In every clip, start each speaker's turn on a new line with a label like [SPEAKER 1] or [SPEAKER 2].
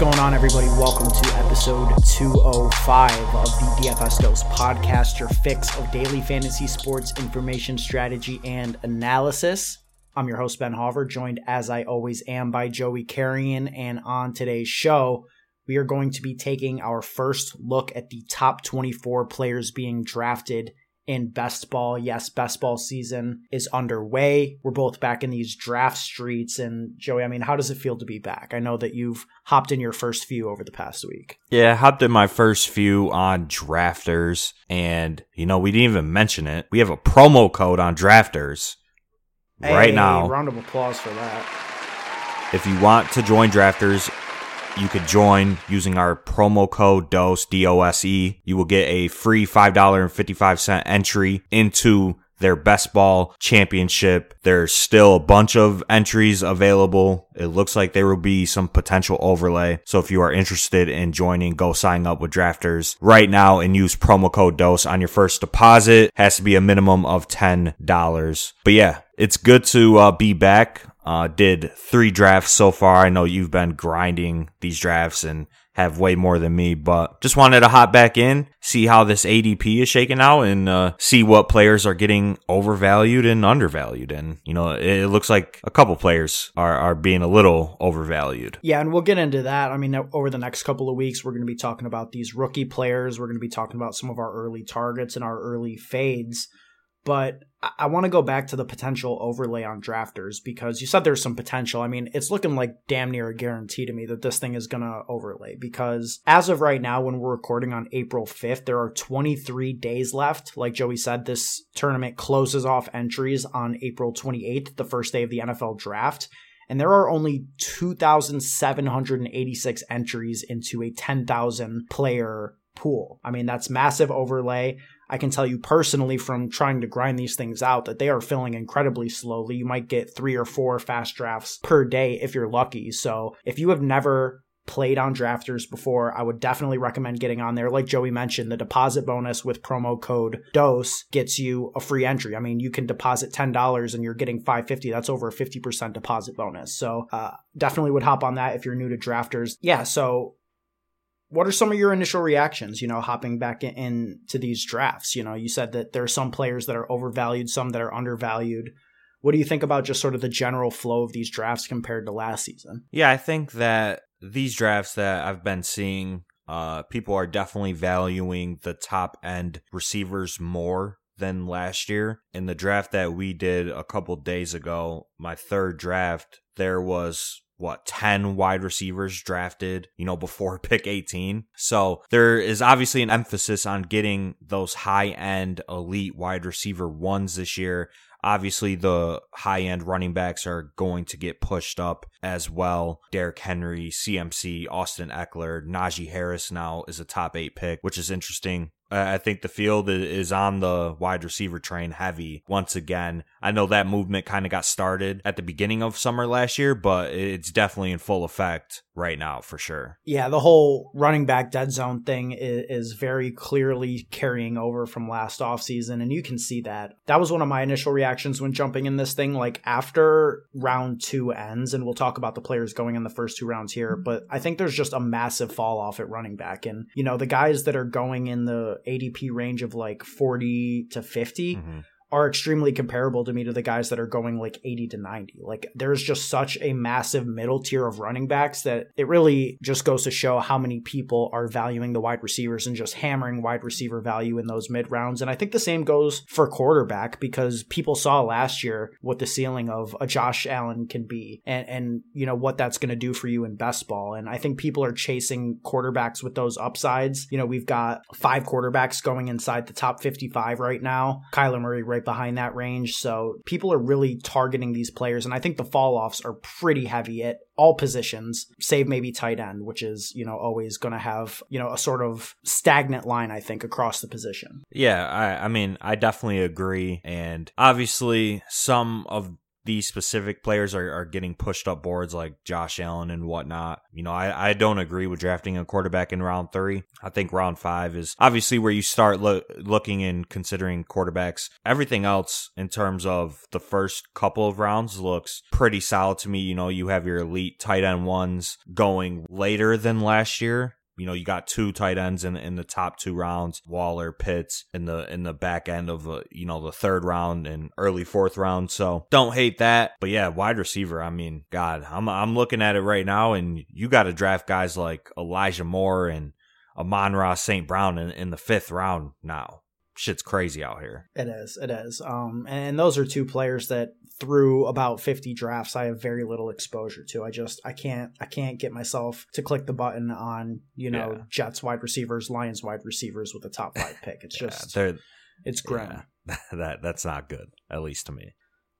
[SPEAKER 1] going on, everybody? Welcome to episode 205 of the DFS Dose podcast, your fix of daily fantasy sports information, strategy, and analysis. I'm your host, Ben Hauver, joined as I always am by Joey Carrion. And on today's show, we are going to be taking our first look at the top 24 players being drafted in best ball. Yes, best ball season is underway. We're both back in these draft streets. And Joey, I mean, how does it feel to be back? I know that you've hopped in your first few over the past week.
[SPEAKER 2] Yeah, I hopped in my first few on drafters. And, you know, we didn't even mention it. We have a promo code on drafters
[SPEAKER 1] hey,
[SPEAKER 2] right now.
[SPEAKER 1] Round of applause for that.
[SPEAKER 2] If you want to join drafters, you could join using our promo code DOSE, D-O-S-E. You will get a free $5.55 entry into their best ball championship. There's still a bunch of entries available. It looks like there will be some potential overlay. So if you are interested in joining, go sign up with drafters right now and use promo code DOSE on your first deposit. Has to be a minimum of $10. But yeah, it's good to uh, be back. Uh, did three drafts so far. I know you've been grinding these drafts and have way more than me, but just wanted to hop back in, see how this ADP is shaking out, and uh, see what players are getting overvalued and undervalued. And you know, it looks like a couple players are are being a little overvalued.
[SPEAKER 1] Yeah, and we'll get into that. I mean, over the next couple of weeks, we're going to be talking about these rookie players. We're going to be talking about some of our early targets and our early fades. But I want to go back to the potential overlay on drafters because you said there's some potential. I mean, it's looking like damn near a guarantee to me that this thing is going to overlay because as of right now, when we're recording on April 5th, there are 23 days left. Like Joey said, this tournament closes off entries on April 28th, the first day of the NFL draft. And there are only 2,786 entries into a 10,000 player pool. I mean, that's massive overlay. I can tell you personally from trying to grind these things out that they are filling incredibly slowly. You might get three or four fast drafts per day if you're lucky. So if you have never played on drafters before, I would definitely recommend getting on there. Like Joey mentioned, the deposit bonus with promo code DOSE gets you a free entry. I mean, you can deposit $10 and you're getting 550. That's over a 50% deposit bonus. So, uh, definitely would hop on that if you're new to drafters. Yeah. So what are some of your initial reactions you know hopping back into in these drafts? You know you said that there are some players that are overvalued some that are undervalued. What do you think about just sort of the general flow of these drafts compared to last season?
[SPEAKER 2] Yeah i think that these drafts that i've been seeing uh, people are definitely valuing the top end receivers more than last year. In the draft that we did a couple days ago, my third draft, there was what 10 wide receivers drafted, you know, before pick 18. So there is obviously an emphasis on getting those high end elite wide receiver ones this year. Obviously, the high end running backs are going to get pushed up as well. Derrick Henry, CMC, Austin Ekeler, Najee Harris now is a top eight pick, which is interesting. I think the field is on the wide receiver train heavy once again. I know that movement kind of got started at the beginning of summer last year, but it's definitely in full effect right now for sure.
[SPEAKER 1] Yeah, the whole running back dead zone thing is, is very clearly carrying over from last offseason, and you can see that. That was one of my initial reactions when jumping in this thing. Like after round two ends, and we'll talk about the players going in the first two rounds here, but I think there's just a massive fall off at running back. And, you know, the guys that are going in the ADP range of like 40 to 50. Mm-hmm are extremely comparable to me to the guys that are going like 80 to 90. Like there's just such a massive middle tier of running backs that it really just goes to show how many people are valuing the wide receivers and just hammering wide receiver value in those mid rounds. And I think the same goes for quarterback because people saw last year what the ceiling of a Josh Allen can be and and you know what that's going to do for you in best ball. And I think people are chasing quarterbacks with those upsides. You know, we've got five quarterbacks going inside the top 55 right now. Kyler Murray right right behind that range. So people are really targeting these players. And I think the fall offs are pretty heavy at all positions, save maybe tight end, which is, you know, always going to have, you know, a sort of stagnant line, I think, across the position.
[SPEAKER 2] Yeah. I, I mean, I definitely agree. And obviously, some of these specific players are, are getting pushed up boards like Josh Allen and whatnot. You know, I, I don't agree with drafting a quarterback in round three. I think round five is obviously where you start lo- looking and considering quarterbacks. Everything else in terms of the first couple of rounds looks pretty solid to me. You know, you have your elite tight end ones going later than last year you know, you got two tight ends in in the top two rounds, Waller, Pitts in the in the back end of uh, you know the third round and early fourth round. So don't hate that, but yeah, wide receiver. I mean, God, I'm I'm looking at it right now, and you got to draft guys like Elijah Moore and Amon-Ra St. Brown in, in the fifth round now shit's crazy out here.
[SPEAKER 1] It is. It is. Um, and those are two players that through about 50 drafts I have very little exposure to. I just I can't I can't get myself to click the button on, you know, yeah. Jets wide receivers, Lions wide receivers with a top 5 pick. It's just yeah, it's grim.
[SPEAKER 2] Yeah, that that's not good at least to me.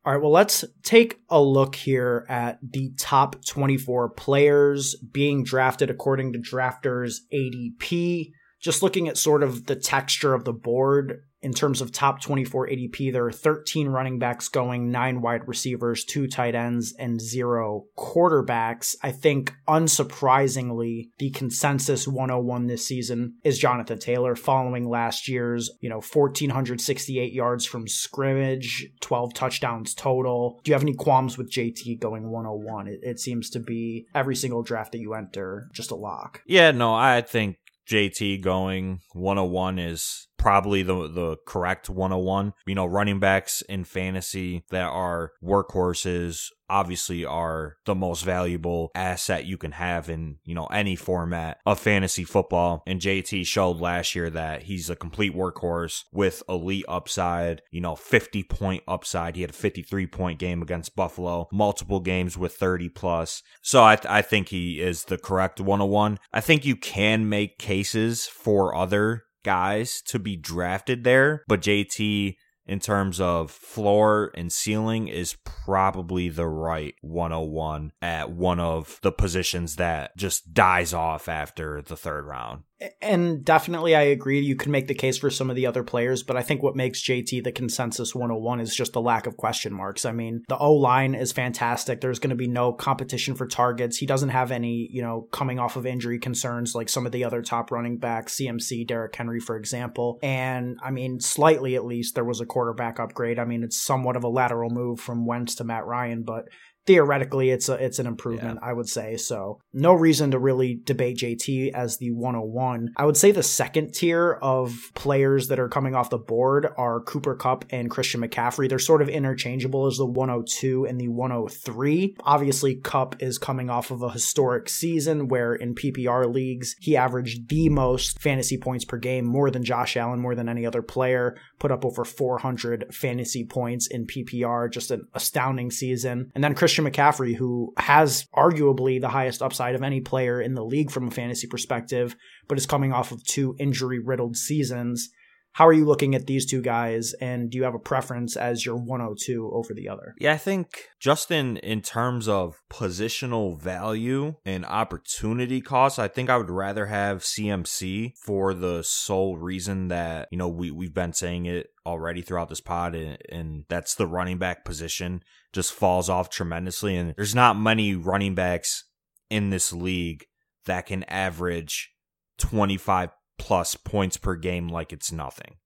[SPEAKER 1] All right, well, let's take a look here at the top 24 players being drafted according to drafters ADP just looking at sort of the texture of the board in terms of top 24 ADP, there are 13 running backs going, nine wide receivers, two tight ends, and zero quarterbacks. I think, unsurprisingly, the consensus 101 this season is Jonathan Taylor following last year's, you know, 1,468 yards from scrimmage, 12 touchdowns total. Do you have any qualms with JT going 101? It, it seems to be every single draft that you enter, just a lock.
[SPEAKER 2] Yeah, no, I think JT going 101 is probably the the correct 101. You know, running backs in fantasy that are workhorses obviously are the most valuable asset you can have in, you know, any format of fantasy football. And JT showed last year that he's a complete workhorse with elite upside, you know, 50 point upside. He had a 53 point game against Buffalo, multiple games with 30 plus. So I, th- I think he is the correct 101. I think you can make cases for other guys to be drafted there, but JT in terms of floor and ceiling is probably the right 101 at one of the positions that just dies off after the third round.
[SPEAKER 1] And definitely, I agree. You can make the case for some of the other players, but I think what makes JT the consensus 101 is just the lack of question marks. I mean, the O line is fantastic. There's going to be no competition for targets. He doesn't have any, you know, coming off of injury concerns like some of the other top running backs, CMC, Derrick Henry, for example. And I mean, slightly at least, there was a quarterback upgrade. I mean, it's somewhat of a lateral move from Wentz to Matt Ryan, but theoretically it's a it's an improvement yeah. i would say. So no reason to really debate jt as the 101 i would say the second tier of players that are coming off the board are cooper kupp and christian mccaffrey. They're sort of interchangeable as the 102 and the 103 obviously kupp is coming off of a historic season where in ppr leagues he averaged the most fantasy points per game more than josh allen more than any other player put up over 400 fantasy points in ppr just an astounding season. And then christian Christian McCaffrey, who has arguably the highest upside of any player in the league from a fantasy perspective, but is coming off of two injury riddled seasons. How are you looking at these two guys, and do you have a preference as your 102 over the other?
[SPEAKER 2] Yeah, I think Justin, in terms of positional value and opportunity cost, I think I would rather have CMC for the sole reason that, you know, we, we've been saying it already throughout this pod, and, and that's the running back position just falls off tremendously. And there's not many running backs in this league that can average 25 plus points per game like it's nothing.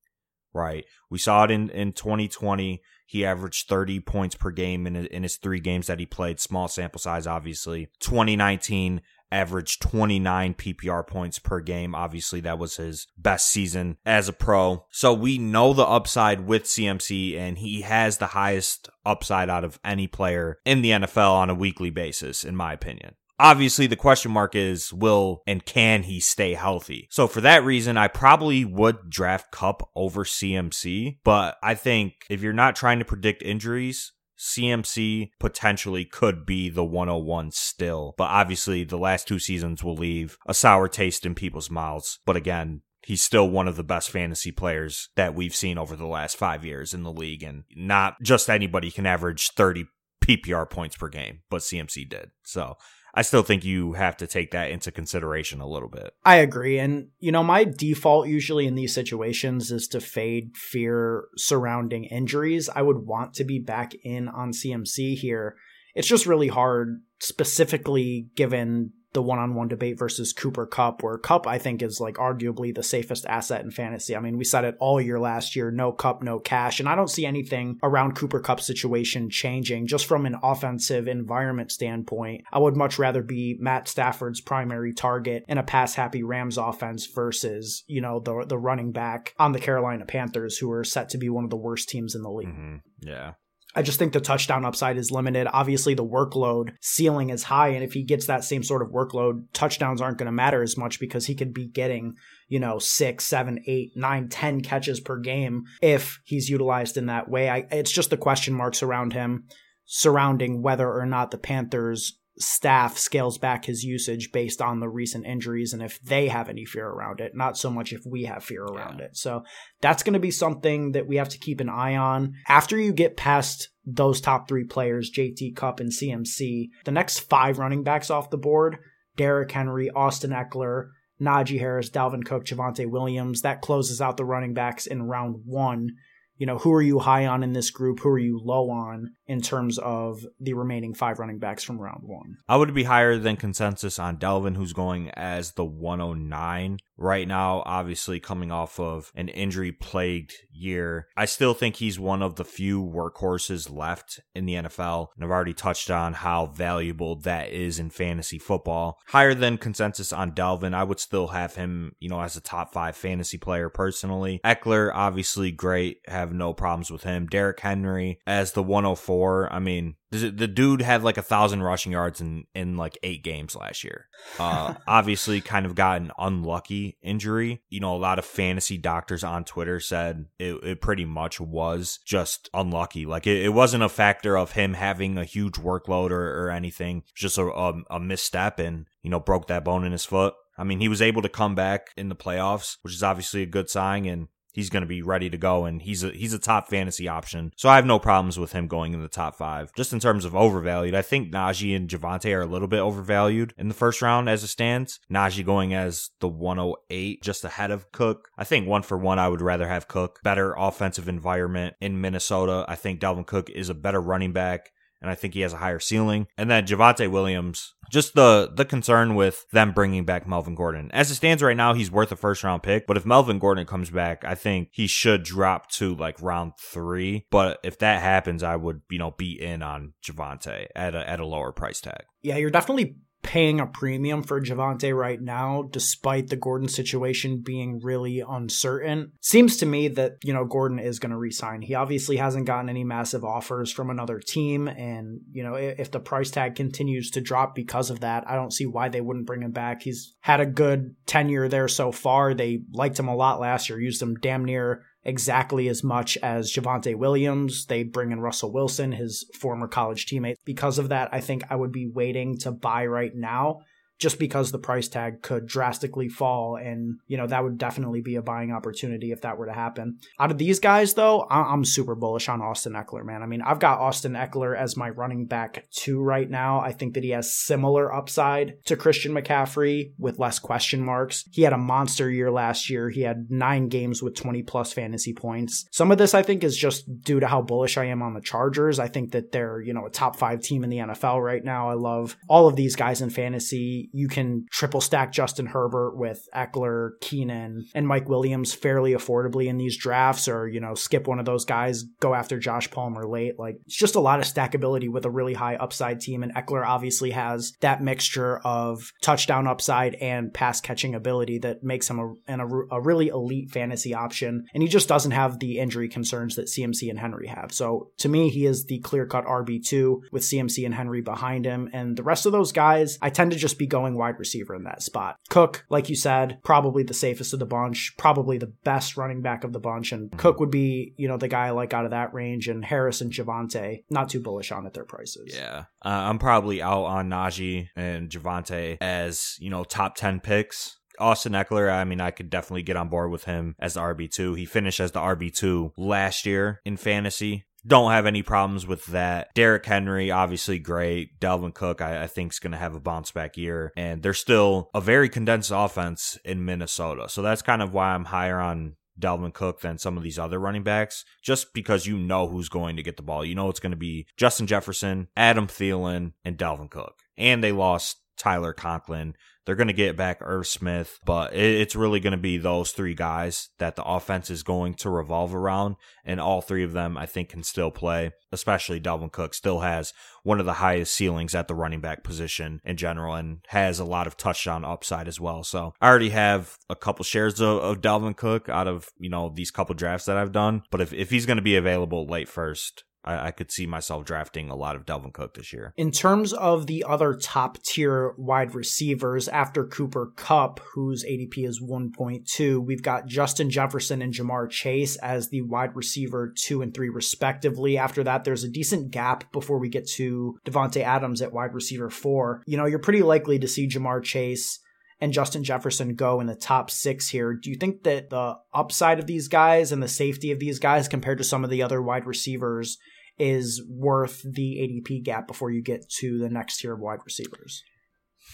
[SPEAKER 2] Right. We saw it in, in 2020. He averaged 30 points per game in, in his three games that he played. Small sample size, obviously. 2019 averaged 29 PPR points per game. Obviously, that was his best season as a pro. So we know the upside with CMC, and he has the highest upside out of any player in the NFL on a weekly basis, in my opinion. Obviously, the question mark is will and can he stay healthy? So, for that reason, I probably would draft Kupp over CMC. But I think if you're not trying to predict injuries, CMC potentially could be the 101 still. But obviously, the last two seasons will leave a sour taste in people's mouths. But again, he's still one of the best fantasy players that we've seen over the last five years in the league. And not just anybody can average 30 PPR points per game, but CMC did. So I still think you have to take that into consideration a little bit.
[SPEAKER 1] I agree. And, you know, my default usually in these situations is to fade fear surrounding injuries. I would want to be back in on CMC here. It's just really hard, specifically given the one-on-one debate versus Cooper Kupp, where Kupp I think is like arguably the safest asset in fantasy. I mean, we said it all year last year, no Kupp, no cash, and I don't see anything around Cooper Kupp's situation changing just from an offensive environment standpoint. I would much rather be Matt Stafford's primary target in a pass-happy Rams offense versus, you know, the the running back on the Carolina Panthers who are set to be one of the worst teams in the league.
[SPEAKER 2] Mm-hmm. Yeah.
[SPEAKER 1] I just think the touchdown upside is limited. Obviously, the workload ceiling is high. And if he gets that same sort of workload, touchdowns aren't going to matter as much because he could be getting, you know, six, seven, eight, nine, ten catches per game if he's utilized in that way. I, it's just the question marks around him surrounding whether or not the Panthers staff scales back his usage based on the recent injuries and if they have any fear around it, not so much if we have fear around yeah. it. So that's going to be something that we have to keep an eye on. After you get past those top three players, JT Kupp and CMC, the next five running backs off the board, Derrick Henry, Austin Ekeler, Najee Harris, Dalvin Cook, Javonte Williams, that closes out the running backs in round one you know, who are you high on in this group? Who are you low on in terms of the remaining five running backs from round one?
[SPEAKER 2] I would be higher than consensus on Dalvin, who's going as the 109 right now, obviously coming off of an injury plagued year. I still think he's one of the few workhorses left in the NFL. And I've already touched on how valuable that is in fantasy football. Higher than consensus on Dalvin. I would still have him, you know, as a top five fantasy player personally. Ekeler, obviously great. Have no problems with him. Derrick Henry as the 104. I mean, the dude had like a thousand rushing yards in in like eight games last year. Uh, obviously, kind of got an unlucky injury. You know, a lot of fantasy doctors on Twitter said it, it pretty much was just unlucky. Like it, it, wasn't a factor of him having a huge workload or, or anything. Just a, a, a misstep and you know broke that bone in his foot. I mean, he was able to come back in the playoffs, which is obviously a good sign. And he's going to be ready to go and he's a he's a top fantasy option. So I have no problems with him going in the top 5. Just in terms of overvalued, I think Najee and Javonte are a little bit overvalued in the first round as it stands. Najee going as the 108 just ahead of Cook. I think one for one I would rather have Cook. Better offensive environment in Minnesota. I think Dalvin Cook is a better running back and I think he has a higher ceiling. And then Javonte Williams, just the the concern with them bringing back Melvin Gordon. As it stands right now, he's worth a first round pick. But if Melvin Gordon comes back, I think he should drop to like round three. But if that happens, I would you know be in on Javonte at a at a lower price tag.
[SPEAKER 1] Yeah, you're definitely paying a premium for Javonte right now, despite the Gordon situation being really uncertain. Seems to me that, you know, Gordon is going to resign. He obviously hasn't gotten any massive offers from another team. And, you know, if the price tag continues to drop because of that, I don't see why they wouldn't bring him back. He's had a good tenure there so far. They liked him a lot last year, used him damn near exactly as much as Javonte Williams. They bring in Russell Wilson, his former college teammate. Because of that, I think I would be waiting to buy right now just because the price tag could drastically fall. And you know that would definitely be a buying opportunity if that were to happen. Out of these guys though i'm super bullish on austin Ekeler, man. I mean i've got austin Ekeler as my running back two right now. I think that he has similar upside to christian mccaffrey with less question marks. He had a monster year last year. He had nine games with 20 plus fantasy points. Some of this i think is just due to how bullish i am on the chargers. I think that they're you know a top five team in the nfl right now. I love all of these guys in fantasy you can triple stack Justin Herbert with Ekeler, Keenan, and Mike Williams fairly affordably in these drafts, or, you know, skip one of those guys, go after Josh Palmer late. Like, it's just a lot of stackability with a really high upside team. And Ekeler obviously has that mixture of touchdown upside and pass catching ability that makes him a, an, a, a really elite fantasy option. And he just doesn't have the injury concerns that CMC and Henry have. So to me, he is the clear cut RB2 with CMC and Henry behind him. And the rest of those guys, I tend to just be going wide receiver in that spot. Cook, like you said, probably the safest of the bunch, probably the best running back of the bunch. And mm-hmm. Cook would be, you know, the guy like out of that range. And Harris and Javonte, not too bullish on at their prices.
[SPEAKER 2] Yeah. Uh, I'm probably out on Najee and Javonte as, you know, top 10 picks. Austin Ekeler, I mean, I could definitely get on board with him as the RB2. He finished as the RB2 last year in fantasy don't have any problems with that. Derrick Henry, obviously great. Dalvin Cook, I, I think, is going to have a bounce back year. And they're still a very condensed offense in Minnesota. So that's kind of why I'm higher on Dalvin Cook than some of these other running backs, just because you know who's going to get the ball. You know it's going to be Justin Jefferson, Adam Thielen, and Dalvin Cook. And they lost Tyler Conklin. They're going to get back Irv Smith, but it's really going to be those three guys that the offense is going to revolve around. And all three of them, I think, can still play, especially Dalvin Cook still has one of the highest ceilings at the running back position in general and has a lot of touchdown upside as well. So I already have a couple shares of, of Dalvin Cook out of, you know, these couple drafts that I've done. But if, if he's going to be available late first, I, I, could see myself drafting a lot of Dalvin Cook this year.
[SPEAKER 1] In terms of the other top tier wide receivers after Cooper Kupp, whose ADP is 1.2, we've got Justin Jefferson and Ja'Marr Chase as the wide receiver two and three, respectively. After that, there's a decent gap before we get to Davante Adams at wide receiver four. You know, you're pretty likely to see Ja'Marr Chase and Justin Jefferson go in the top six here. Do you think that the upside of these guys and the safety of these guys compared to some of the other wide receivers is worth the ADP gap before you get to the next tier of wide receivers?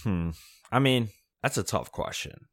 [SPEAKER 2] Hmm. I mean, that's a tough question.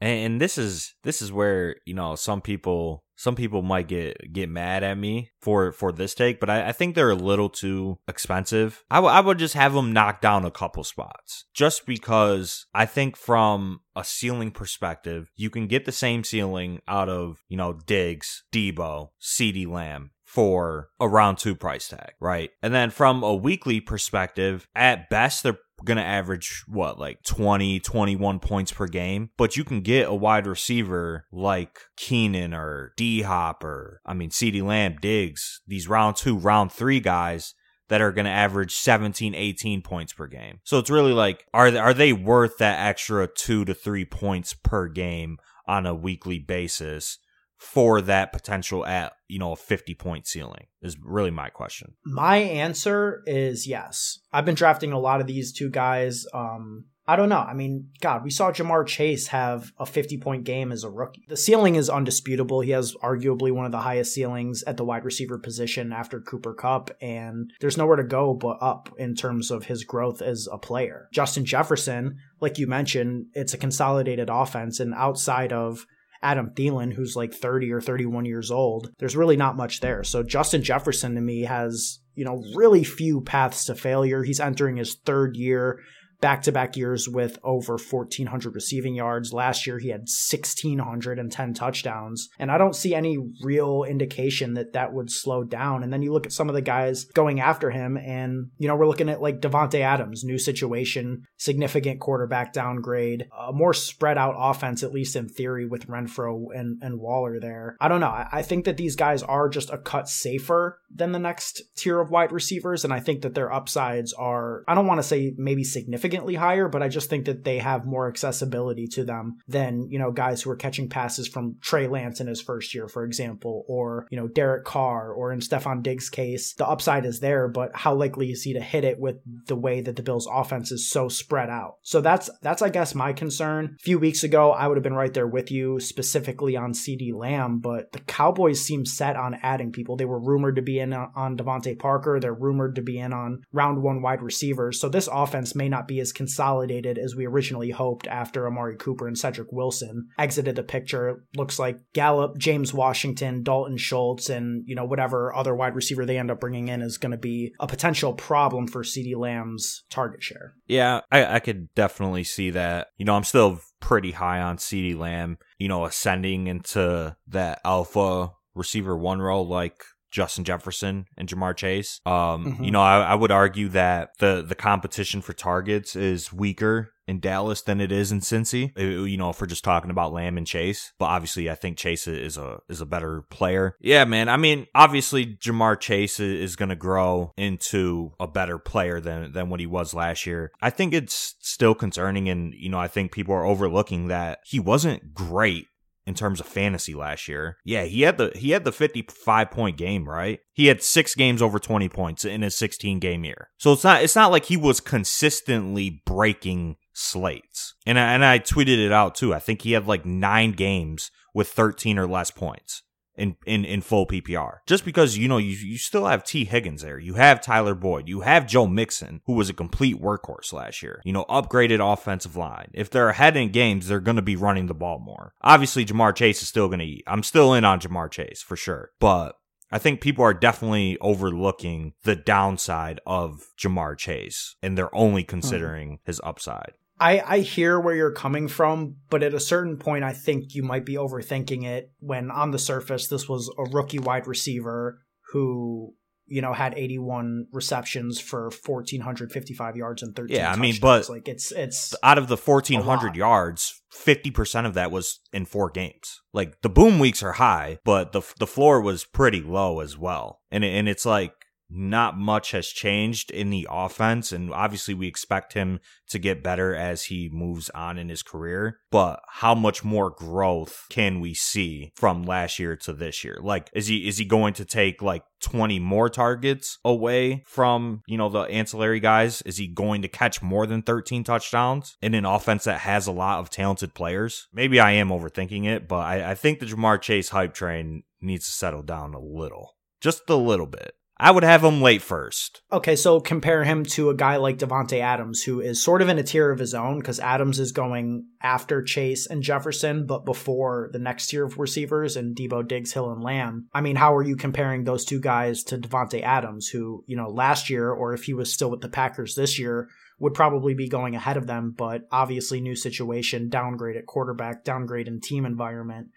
[SPEAKER 2] And this is this is where, you know, some people some people might get get mad at me for for this take, but I, I think they're a little too expensive. I, w- I would just have them knock down a couple spots, just because I think from a ceiling perspective, you can get the same ceiling out of you know Diggs, Deebo, CeeDee Lamb, for a round two price tag, right? And then from a weekly perspective, at best, they're going to average what, like 20, 21 points per game. But you can get a wide receiver like Keenan or D Hop or, I mean, CeeDee Lamb, Diggs, these round two, round three guys that are going to average 17, 18 points per game. So it's really like, are they, are they worth that extra two to three points per game on a weekly basis? For that potential at you know a 50 point ceiling is really my question
[SPEAKER 1] my answer is yes i've been drafting a lot of these two guys um I don't know. I mean, God, we saw Ja'Marr Chase have a 50 point game as a rookie. The ceiling is undisputable. He has arguably one of the highest ceilings at the wide receiver position after Cooper Kupp, and there's nowhere to go but up in terms of his growth as a player. Justin Jefferson, like you mentioned, it's a consolidated offense, and outside of Adam Thielen, who's like 30 or 31 years old, there's really not much there. So Justin Jefferson to me has, you know, really few paths to failure. He's entering his third year back to back years with over 1,400 receiving yards. Last year, he had 1,610 touchdowns. And I don't see any real indication that that would slow down. And then you look at some of the guys going after him, and, you know, we're looking at like Davante Adams, new situation, significant quarterback downgrade, a more spread out offense, at least in theory, with Renfrow and, and Waller there. I don't know. I, I think that these guys are just a cut safer than the next tier of wide receivers. And I think that their upsides are, I don't want to say maybe significant significantly higher, but I just think that they have more accessibility to them than, you know, guys who are catching passes from Trey Lance in his first year, for example, or, you know, Derek Carr, or in Stefon Diggs' case, the upside is there, but how likely is he to hit it with the way that the Bills' offense is so spread out? So that's, that's, I guess, my concern. A few weeks ago, I would have been right there with you, specifically on CeeDee Lamb, but the Cowboys seem set on adding people. They were rumored to be in on DeVante Parker. They're rumored to be in on round one wide receivers. So this offense may not be as consolidated as we originally hoped after Amari Cooper and Cedric Wilson exited the picture. Looks like Gallup, James Washington, Dalton Schultz, and you know whatever other wide receiver they end up bringing in is going to be a potential problem for CeeDee Lamb's target share.
[SPEAKER 2] Yeah, I, I could definitely see that. You know, I'm still pretty high on CeeDee Lamb. You know, ascending into that alpha receiver one role like Justin Jefferson and Ja'Marr Chase. Um, mm-hmm. you know, I, I, would argue that the the competition for targets is weaker in Dallas than it is in Cincy. You know, if we're just talking about Lamb and Chase, but obviously I think Chase is a is a better player. Yeah, man. I mean, obviously Ja'Marr Chase is going to grow into a better player than than what he was last year. I think it's still concerning, and you know, I think people are overlooking that he wasn't great in terms of fantasy last year. Yeah, he had the he had the 55 point game, right? He had 6 games over 20 points in his 16 game year. So it's not it's not like he was consistently breaking slates. And I, and I tweeted it out too. I think he had like 9 games with 13 or less points. In, in, in full PPR. Just because, you know, you, you still have T. Higgins there. You have Tyler Boyd. You have Joe Mixon, who was a complete workhorse last year. You know, upgraded offensive line. If they're ahead in games, they're going to be running the ball more. Obviously, Ja'Marr Chase is still going to eat. I'm still in on Ja'Marr Chase for sure. But I think people are definitely overlooking the downside of Ja'Marr Chase and they're only hmm. considering his upside.
[SPEAKER 1] I, I hear where you're coming from, but at a certain point, I think you might be overthinking it when on the surface, this was a rookie wide receiver who, you know, had 81 receptions for 1,455 yards and 13
[SPEAKER 2] Yeah, I mean,
[SPEAKER 1] touchdowns.
[SPEAKER 2] but-
[SPEAKER 1] like it's, it's,
[SPEAKER 2] Out of the 1,400 yards, 50% of that was in four games. Like the boom weeks are high, but the, the floor was pretty low as well. And, it, and it's like, not much has changed in the offense and obviously we expect him to get better as he moves on in his career but how much more growth can we see from last year to this year? Like is he is he going to take like 20 more targets away from you know the ancillary guys? Is he going to catch more than 13 touchdowns in an offense that has a lot of talented players? Maybe i am overthinking it but i, I think the ja'marr chase hype train needs to settle down a little just a little bit I would have him late first.
[SPEAKER 1] Okay, so compare him to a guy like Davante Adams, who is sort of in a tier of his own because Adams is going after Chase and Jefferson, but before the next tier of receivers and Deebo, Diggs, Hill, and Lamb. I mean, how are you comparing those two guys to Davante Adams, who you know last year, or if he was still with the Packers this year, would probably be going ahead of them, but obviously new situation, downgrade at quarterback, downgrade in team environment.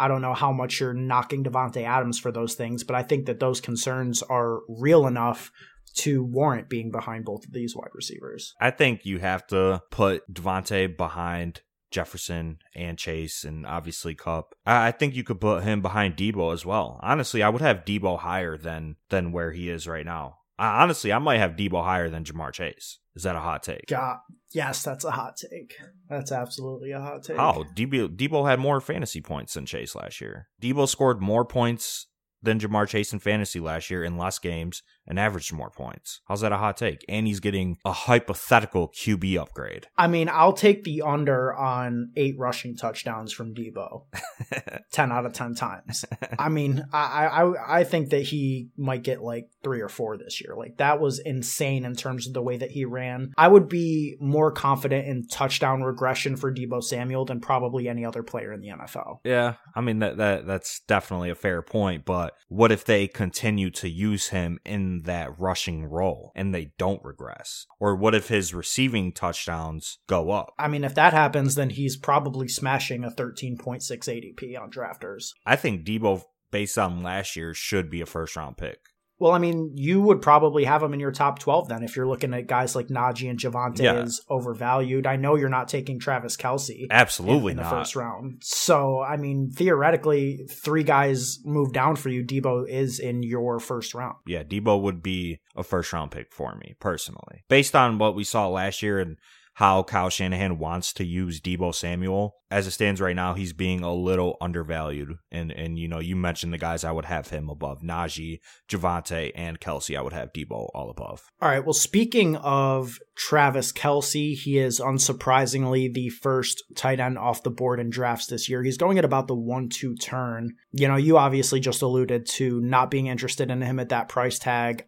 [SPEAKER 1] I don't know how much you're knocking Davante Adams for those things, but I think that those concerns are real enough to warrant being behind both of these wide receivers.
[SPEAKER 2] I think you have to put Davante behind Jefferson and Chase and obviously Kupp. I, think you could put him behind Deebo as well. Honestly, I would have Deebo higher than than where he is right now. I, honestly, I might have Deebo higher than Ja'Marr Chase. Is that a hot take?
[SPEAKER 1] God, yes, that's a hot take. That's absolutely a hot take.
[SPEAKER 2] Oh, Deebo, Deebo had more fantasy points than Chase last year. Deebo scored more points than Ja'Marr Chase in fantasy last year in less games and averaged more points. How's that a hot take? And he's getting a hypothetical QB upgrade.
[SPEAKER 1] I mean, I'll take the under on eight rushing touchdowns from Deebo. 10 out of 10 times. I mean, I, I I think that he might get like three or four this year. Like that was insane in terms of the way that he ran. I would be more confident in touchdown regression for Deebo Samuel than probably any other player in the NFL.
[SPEAKER 2] Yeah, I mean that that that's definitely a fair point, but what if they continue to use him in that rushing role and they don't regress? Or what if his receiving touchdowns go up?
[SPEAKER 1] I mean, if that happens, then he's probably smashing a 13.6 ADP on drafters.
[SPEAKER 2] I think Deebo based on last year should be a first round pick.
[SPEAKER 1] Well, I mean, you would probably have him in your top 12 then if you're looking at guys like Najee and Javonte
[SPEAKER 2] Yeah.
[SPEAKER 1] as overvalued. I know you're not taking Travis Kelce.
[SPEAKER 2] Absolutely
[SPEAKER 1] in, in the first round. So, I mean, theoretically, three guys move down for you. Deebo is in your first round.
[SPEAKER 2] Yeah, Deebo would be a first round pick for me personally. Based on what we saw last year and how Kyle Shanahan wants to use Deebo Samuel, as it stands right now, he's being a little undervalued. And and you know, you mentioned the guys I would have him above Najee, Javonte, and Kelce. I would have Deebo all above.
[SPEAKER 1] All right. Well, speaking of Travis Kelce, he is unsurprisingly the first tight end off the board in drafts this year. He's going at about the one two turn. You know, you obviously just alluded to not being interested in him at that price tag.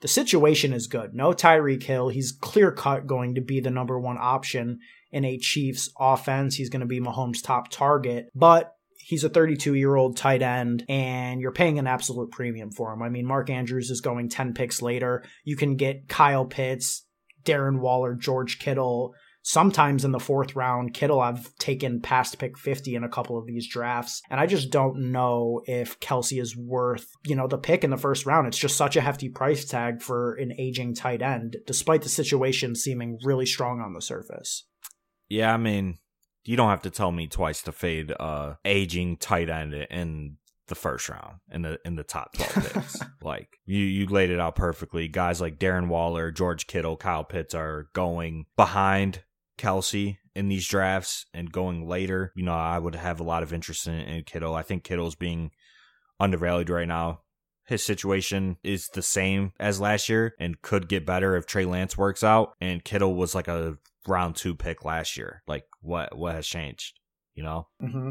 [SPEAKER 1] The situation is good. No Tyreek Hill. He's clear cut going to be the number one option in a Chiefs offense. He's going to be Mahomes' top target. But he's a 32 year old tight end and you're paying an absolute premium for him. I mean, Mark Andrews is going 10 picks later. You can get Kyle Pitts, Darren Waller, George Kittle. Sometimes in the fourth round, Kittle I've taken past pick 50 in a couple of these drafts. And I just don't know if Kelce is worth, you know, the pick in the first round. It's just such a hefty price tag for an aging tight end, despite the situation seeming really strong on the surface.
[SPEAKER 2] Yeah, I mean, you don't have to tell me twice to fade uh aging tight end in the first round in the in the top 12 picks. like you you laid it out perfectly. Guys like Darren Waller, George Kittle, Kyle Pitts are going behind Kelce in these drafts and going later. You know, I would have a lot of interest in, in Kittle. I think Kittle's being undervalued right now. His situation is the same as last year and could get better if Trey Lance works out. And Kittle was like a round two pick last year. Like what what has changed? You know?
[SPEAKER 1] Mm-hmm.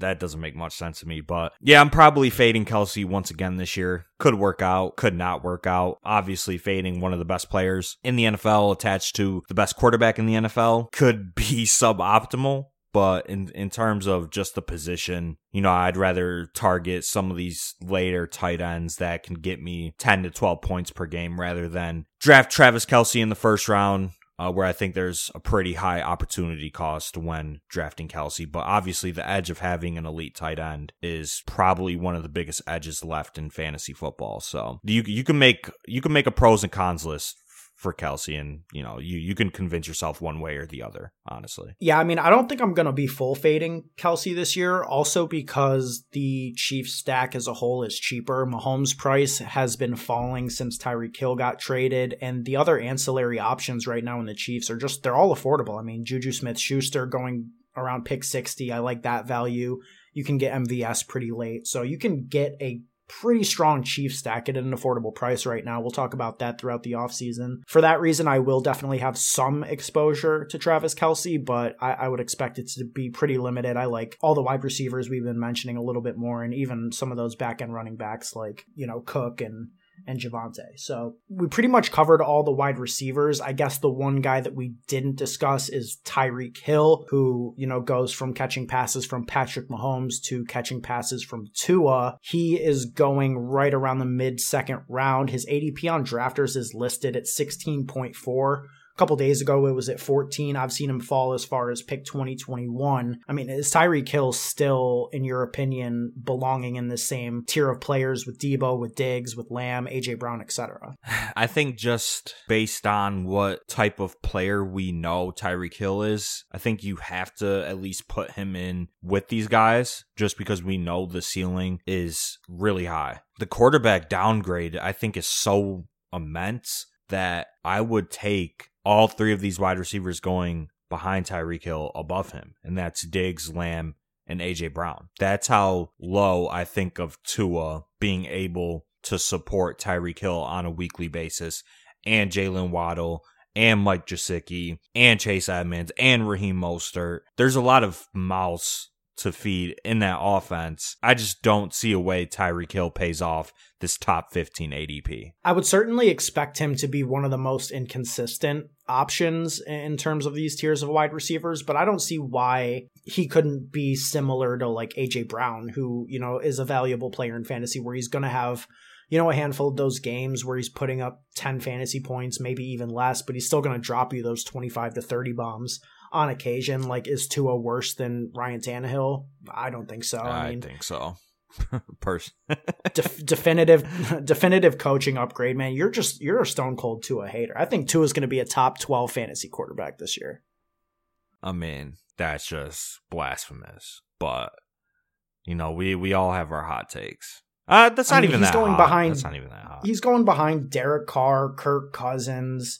[SPEAKER 2] That doesn't make much sense to me. But yeah, I'm probably fading Kelce once again this year. Could work out, could not work out. Obviously, fading one of the best players in the NFL attached to the best quarterback in the NFL could be suboptimal. But in, in terms of just the position, you know, I'd rather target some of these later tight ends that can get me 10 to 12 points per game rather than draft Travis Kelce in the first round uh, where I think there's a pretty high opportunity cost when drafting Kelce. But obviously, the edge of having an elite tight end is probably one of the biggest edges left in fantasy football. So you you can make you can make a pros and cons list for Kelce, and you know you you can convince yourself one way or the other. Honestly,
[SPEAKER 1] yeah. I mean, I don't think I'm gonna be full fading Kelce this year. Also because the Chiefs stack as a whole is cheaper. Mahomes' price has been falling since Tyreek Hill got traded, and the other ancillary options right now in the Chiefs are just they're all affordable. I mean, Juju Smith Schuster going around pick 60. I like that value. You can get MVS pretty late. So you can get a pretty strong Chief stack at an affordable price right now. We'll talk about that throughout the offseason. For that reason, I will definitely have some exposure to Travis Kelsey, but I, I, would expect it to be pretty limited. I like all the wide receivers we've been mentioning a little bit more, and even some of those back end running backs like, you know, Cook and and Javonte. So we pretty much covered all the wide receivers. I guess the one guy that we didn't discuss is Tyreek Hill, who, you know, goes from catching passes from Patrick Mahomes to catching passes from Tua. He is going right around the mid second round. His ADP on drafters is listed at 16.4 couple days ago it was at 14 i've seen him fall as far as pick 2021 i mean is tyreek hill still in your opinion belonging in the same tier of players with deebo with diggs with lamb aj brown etc
[SPEAKER 2] i think just based on what type of player we know tyreek hill is i think you have to at least put him in with these guys just because we know the ceiling is really high. The quarterback downgrade i think is so immense that I would take all three of these wide receivers going behind Tyreek Hill above him, and that's Diggs, Lamb, and AJ Brown. That's how low I think of Tua being able to support Tyreek Hill on a weekly basis, and Jaylen Waddle, and Mike Gesicki, and Chase Edmonds, and Raheem Mostert. There's a lot of mouths to feed in that offense. I just don't see a way Tyreek Hill pays off this top 15 ADP.
[SPEAKER 1] I would certainly expect him to be one of the most inconsistent options in terms of these tiers of wide receivers, but I don't see why he couldn't be similar to like AJ Brown, who, you know, is a valuable player in fantasy where he's going to have you know, a handful of those games where he's putting up 10 fantasy points, maybe even less, but he's still going to drop you those 25 to 30 bombs on occasion. Like, is Tua worse than Ryan Tannehill? I don't think so.
[SPEAKER 2] I, I mean, think so. Person,
[SPEAKER 1] def- definitive, definitive coaching upgrade, man. You're just you're a stone cold Tua hater. I think Tua is going to be a top twelve fantasy quarterback this year.
[SPEAKER 2] I mean, that's just blasphemous. But you know, we we all have our hot takes. Uh, that's not I mean, even he's that going hot. behind. That's not even that hot.
[SPEAKER 1] He's going behind Derek Carr, Kirk Cousins,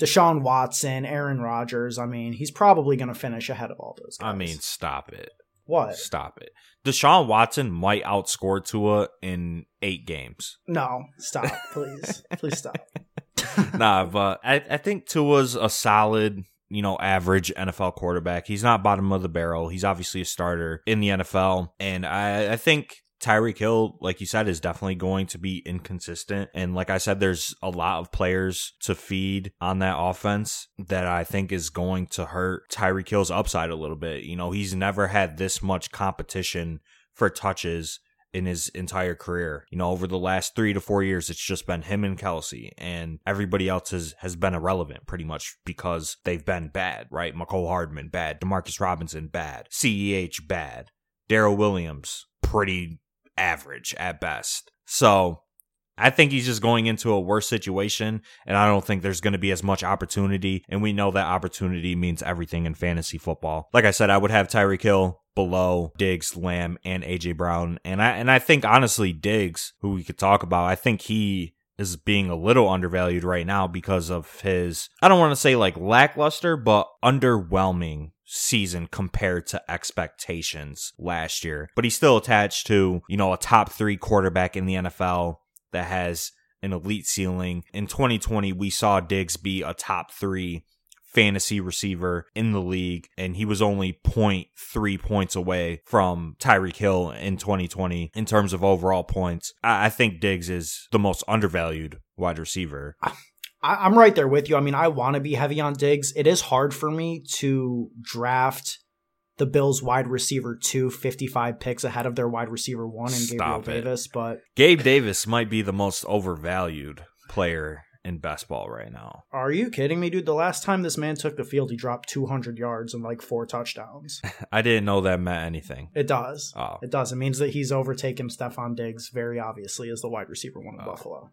[SPEAKER 1] Deshaun Watson, Aaron Rodgers. I mean, he's probably going to finish ahead of all those guys.
[SPEAKER 2] I mean, stop it.
[SPEAKER 1] What?
[SPEAKER 2] Stop it. Deshaun Watson might outscore Tua in eight games.
[SPEAKER 1] No, stop, please. please stop.
[SPEAKER 2] nah, but I, I think Tua's a solid, you know, average NFL quarterback. He's not bottom of the barrel. He's obviously a starter in the NFL. And I, I think Tyreek Hill, like you said, is definitely going to be inconsistent. And like I said, there's a lot of players to feed on that offense that I think is going to hurt Tyreek Hill's upside a little bit. You know, he's never had this much competition for touches in his entire career. You know, over the last three to four years, it's just been him and Kelce, and everybody else has, has been irrelevant pretty much because they've been bad, right? Mecole Hardman, bad. Demarcus Robinson, bad. CEH, bad. Darrel Williams, pretty average at best. So I think he's just going into a worse situation, and I don't think there's going to be as much opportunity. And we know that opportunity means everything in fantasy football. Like I said, I would have Tyreek Hill below Diggs, Lamb, and AJ Brown, and I and I think honestly Diggs, who we could talk about, I think he is being a little undervalued right now because of his I don't want to say like lackluster, but underwhelming season compared to expectations last year. But he's still attached to, you know, a top three quarterback in the NFL that has an elite ceiling. In 2020, we saw Diggs be a top three fantasy receiver in the league, and he was only 0.3 points away from Tyreek Hill in 2020 in terms of overall points. I, I think Diggs is the most undervalued wide receiver.
[SPEAKER 1] I, am right there with you. I mean, I want to be heavy on Diggs. It is hard for me to draft the Bills wide receiver two 55 picks ahead of their wide receiver one and Gabriel Davis, but
[SPEAKER 2] Gabe Davis might be the most overvalued player in best ball right now.
[SPEAKER 1] Are you kidding me, dude? The last time this man took the field, he dropped 200 yards and like four touchdowns.
[SPEAKER 2] I didn't know that meant anything.
[SPEAKER 1] It does. Oh. It does. It means that he's overtaken Stefon Diggs very obviously as the wide receiver one in oh. Buffalo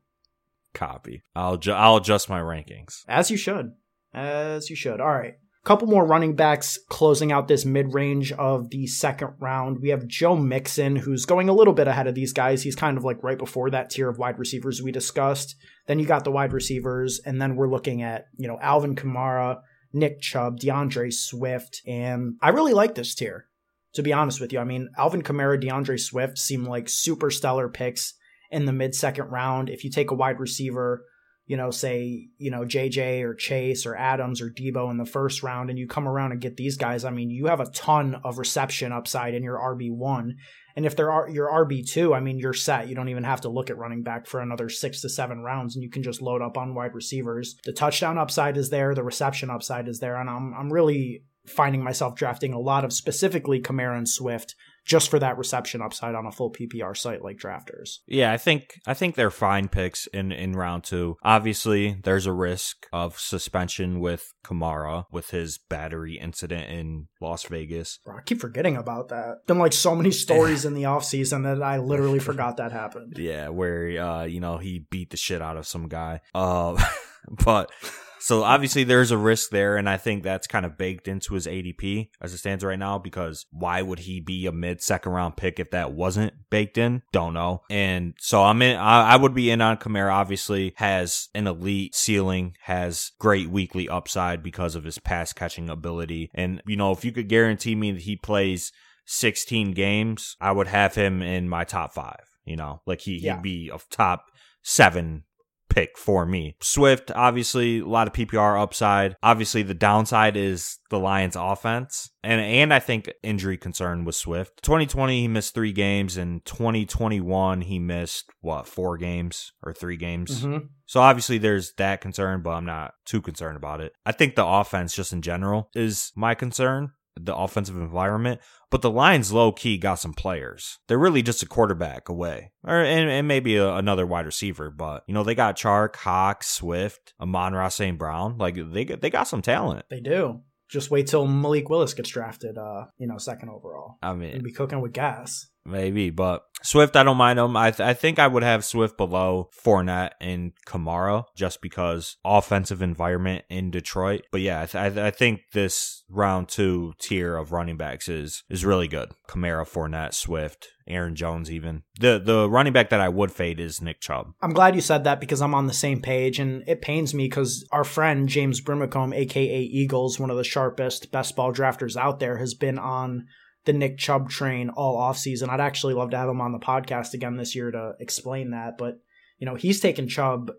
[SPEAKER 2] copy. I'll ju- I'll adjust my rankings
[SPEAKER 1] as you should, as you should. All right, couple more running backs closing out this mid range of the second round. We have Joe Mixon, who's going a little bit ahead of these guys. He's kind of like right before that tier of wide receivers we discussed. Then you got the wide receivers, and then we're looking at you know Alvin Kamara, Nick Chubb, D'Andre Swift, and I really like this tier. To be honest with you, I mean Alvin Kamara, D'Andre Swift seem like super stellar picks in the mid second round. If you take a wide receiver, you know, say, you know, JJ or Chase or Adams or Deebo in the first round and you come around and get these guys, I mean, you have a ton of reception upside in your RB1. And if there are your RB2, I mean, you're set. You don't even have to look at running back for another six to seven rounds and you can just load up on wide receivers. The touchdown upside is there, the reception upside is there. And I'm, I'm really finding myself drafting a lot of specifically Kamara and Swift just for that reception upside on a full PPR site like Drafters.
[SPEAKER 2] Yeah, I think I think they're fine picks in in round 2. Obviously, there's a risk of suspension with Kamara with his battery incident in Las Vegas.
[SPEAKER 1] Bro, I keep forgetting about that. Been like so many stories in the offseason that I literally forgot that happened.
[SPEAKER 2] Yeah, where uh, you know, he beat the shit out of some guy. Uh, but so obviously there's a risk there, and I think that's kind of baked into his ADP as it stands right now. Because why would he be a mid second round pick if that wasn't baked in? Don't know. And so I'm in. I, I would be in on Kamara. Obviously has an elite ceiling, has great weekly upside because of his pass catching ability. And you know, if you could guarantee me that he plays 16 games, I would have him in my top five. You know, like he, he'd be a top seven pick for me. Swift, obviously, a lot of PPR upside. Obviously, the downside is the Lions offense. And and I think injury concern with Swift. 2020 he missed 3 games and 2021 he missed what, 4 games or 3 games. Mm-hmm. So obviously there's that concern, but I'm not too concerned about it. I think the offense just in general is my concern the offensive environment. But the Lions low key got some players. They're really just a quarterback away, or and, and maybe a, another wide receiver. But you know they got Chark, Hawk, Swift, Amon-Ra, St. Brown. Like they they got some talent.
[SPEAKER 1] They do. Just wait till Malik Willis gets drafted. Uh, you know, second overall. I mean, and be cooking with gas.
[SPEAKER 2] Maybe, but Swift, I don't mind him. I th- I think I would have Swift below Fournette and Kamara just because offensive environment in Detroit. But yeah, I, th- I think this round two tier of running backs is is really good. Kamara, Fournette, Swift, Aaron Jones, even the the running back that I would fade is Nick Chubb.
[SPEAKER 1] I'm glad you said that because I'm on the same page, and it pains me because our friend James Brimacombe, aka Eagles, one of the sharpest best ball drafters out there, has been on the Nick Chubb train all offseason. I'd actually love to have him on the podcast again this year to explain that. But, you know, he's taken Chubb,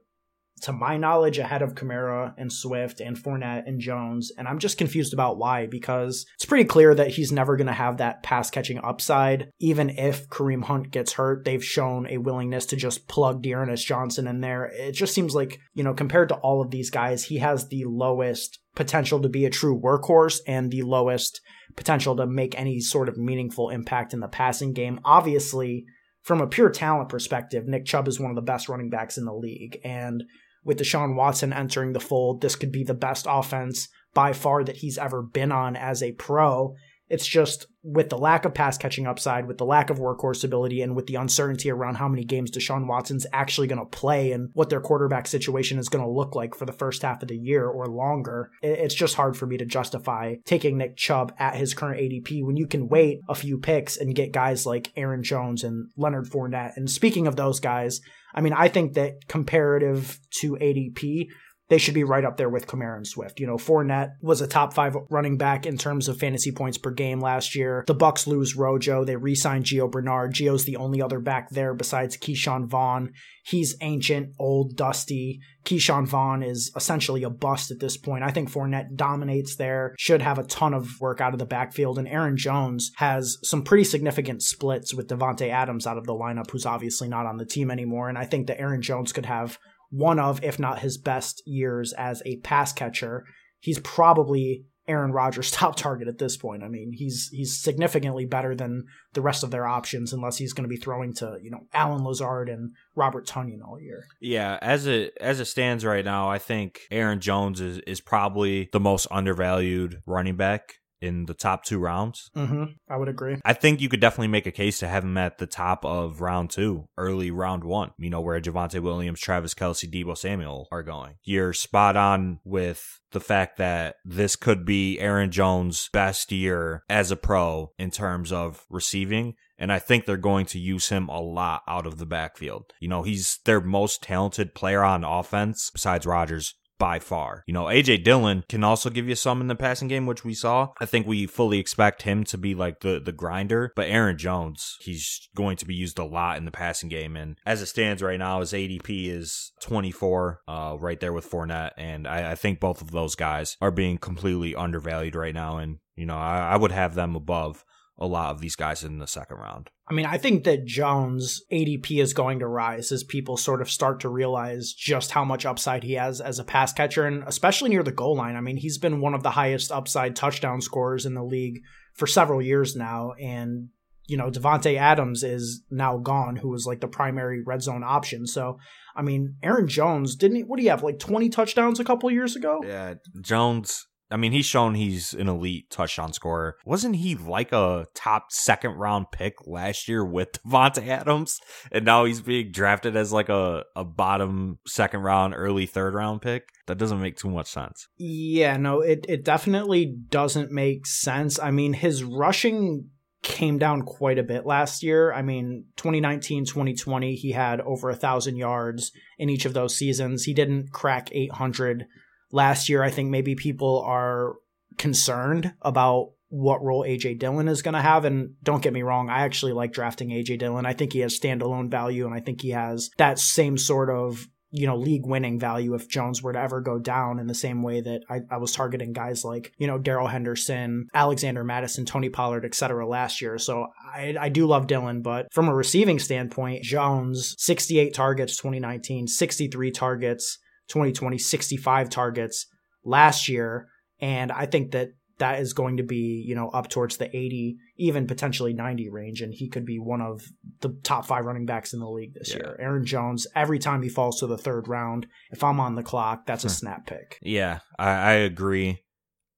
[SPEAKER 1] to my knowledge, ahead of Kamara and Swift and Fournette and Jones. And I'm just confused about why, because it's pretty clear that he's never going to have that pass catching upside. Even if Kareem Hunt gets hurt, they've shown a willingness to just plug D'Ernest Johnson in there. It just seems like, you know, compared to all of these guys, he has the lowest potential to be a true workhorse and the lowest potential to make any sort of meaningful impact in the passing game. Obviously, from a pure talent perspective, Nick Chubb is one of the best running backs in the league. And with Deshaun Watson entering the fold, this could be the best offense by far that he's ever been on as a pro. It's just with the lack of pass catching upside, with the lack of workhorse ability, and with the uncertainty around how many games Deshaun Watson's actually going to play and what their quarterback situation is going to look like for the first half of the year or longer, it's just hard for me to justify taking Nick Chubb at his current ADP when you can wait a few picks and get guys like Aaron Jones and Leonard Fournette. And speaking of those guys, I mean, I think that comparative to ADP, they should be right up there with Kamara and Swift. You know, Fournette was a top five running back in terms of fantasy points per game last year. The Bucs lose Rojo. They re-signed Gio Bernard. Gio's the only other back there besides Ke'Shawn Vaughn. He's ancient, old, dusty. Ke'Shawn Vaughn is essentially a bust at this point. I think Fournette dominates there, should have a ton of work out of the backfield, and Aaron Jones has some pretty significant splits with Davante Adams out of the lineup, who's obviously not on the team anymore. And I think that Aaron Jones could have one of, if not his best years as a pass catcher. He's probably Aaron Rodgers' top target at this point. I mean, he's he's significantly better than the rest of their options, unless he's going to be throwing to you know Allen Lazard and Robert Tonyan all year.
[SPEAKER 2] Yeah, as it as it stands right now, I think Aaron Jones is is probably the most undervalued running back in the top two rounds.
[SPEAKER 1] Mm-hmm. I would agree.
[SPEAKER 2] I think you could definitely make a case to have him at the top of round two, early round one, you know, where Javonte Williams, Travis Kelce, Deebo Samuel are going. You're spot on with the fact that this could be Aaron Jones' best year as a pro in terms of receiving. And I think they're going to use him a lot out of the backfield. You know, he's their most talented player on offense besides Rodgers by far. You know, AJ Dillon can also give you some in the passing game, which we saw. I think we fully expect him to be like the the grinder, but Aaron Jones, he's going to be used a lot in the passing game. And as it stands right now, his ADP is 24, uh, right there with Fournette, and I, I think both of those guys are being completely undervalued right now. And you know, I, I would have them above a lot of these guys in the second round.
[SPEAKER 1] I mean, I think that Jones' ADP is going to rise as people sort of start to realize just how much upside he has as a pass catcher, and especially near the goal line. I mean, he's been one of the highest upside touchdown scorers in the league for several years now, and you know, Davante Adams is now gone, who was like the primary red zone option. So, I mean, Aaron Jones didn't he, what do you have like 20 touchdowns a couple years ago?
[SPEAKER 2] Yeah, Jones I mean, he's shown he's an elite touchdown scorer. Wasn't he like a top second round pick last year with Davante Adams? And now he's being drafted as like a, a bottom second round, early third round pick? That doesn't make too much sense.
[SPEAKER 1] Yeah, no, it, it definitely doesn't make sense. I mean, his rushing came down quite a bit last year. I mean, 2019, 2020, he had over a thousand yards in each of those seasons. He didn't crack 800 last year. I think maybe people are concerned about what role AJ Dillon is going to have. And don't get me wrong, I actually like drafting AJ Dillon. I think he has standalone value, and I think he has that same sort of you know, league winning value if Jones were to ever go down in the same way that I, I was targeting guys like, you know, Darrell Henderson, Alexander Mattison, Tony Pollard, etc. last year. So I, I do love Dillon, but from a receiving standpoint, Jones, 68 targets 2019, 63 targets 2020 65 targets last year. And I think that that is going to be, you know, up towards the 80, even potentially 90 range. And he could be one of the top five running backs in the league this yeah. year. Aaron Jones, every time he falls to the third round, if I'm on the clock, that's a snap pick.
[SPEAKER 2] Yeah, I, I agree.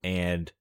[SPEAKER 2] And,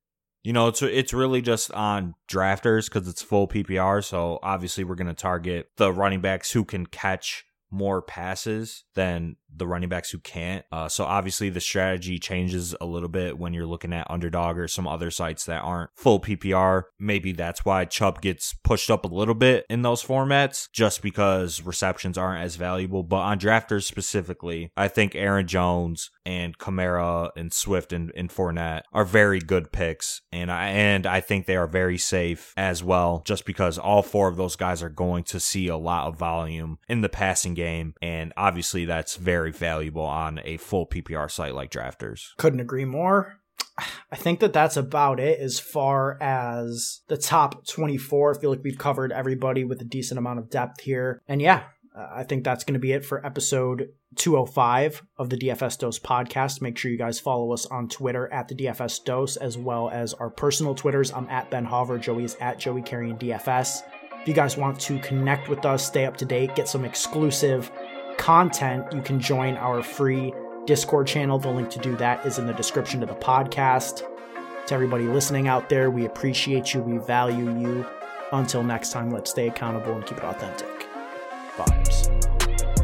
[SPEAKER 2] you know, it's, it's really just on drafters because it's full PPR. So obviously we're going to target the running backs who can catch more passes than the running backs who can't. Uh, so obviously the strategy changes a little bit when you're looking at underdog or some other sites that aren't full PPR. Maybe that's why Chubb gets pushed up a little bit in those formats just because receptions aren't as valuable. But on drafters specifically, I think Aaron Jones and Kamara and Swift and, and Fournette are very good picks. And I, and I think they are very safe as well, just because all four of those guys are going to see a lot of volume in the passing game. And obviously that's very very valuable on a full PPR site like Drafters.
[SPEAKER 1] Couldn't agree more. I think that that's about it as far as the top 24. I feel like we've covered everybody with a decent amount of depth here. And yeah, uh, I think that's going to be it for episode 205 of the DFS Dose podcast. Make sure you guys follow us on Twitter at the DFS Dose as well as our personal Twitters. I'm at Ben Hauver. Joey is at Joey Carrion DFS. If you guys want to connect with us, stay up to date, get some exclusive content, you can join our free Discord channel. The link to do that is in the description of the podcast. To everybody listening out there, we appreciate you, we value you. Until next time, let's stay accountable and keep it authentic. Vibes.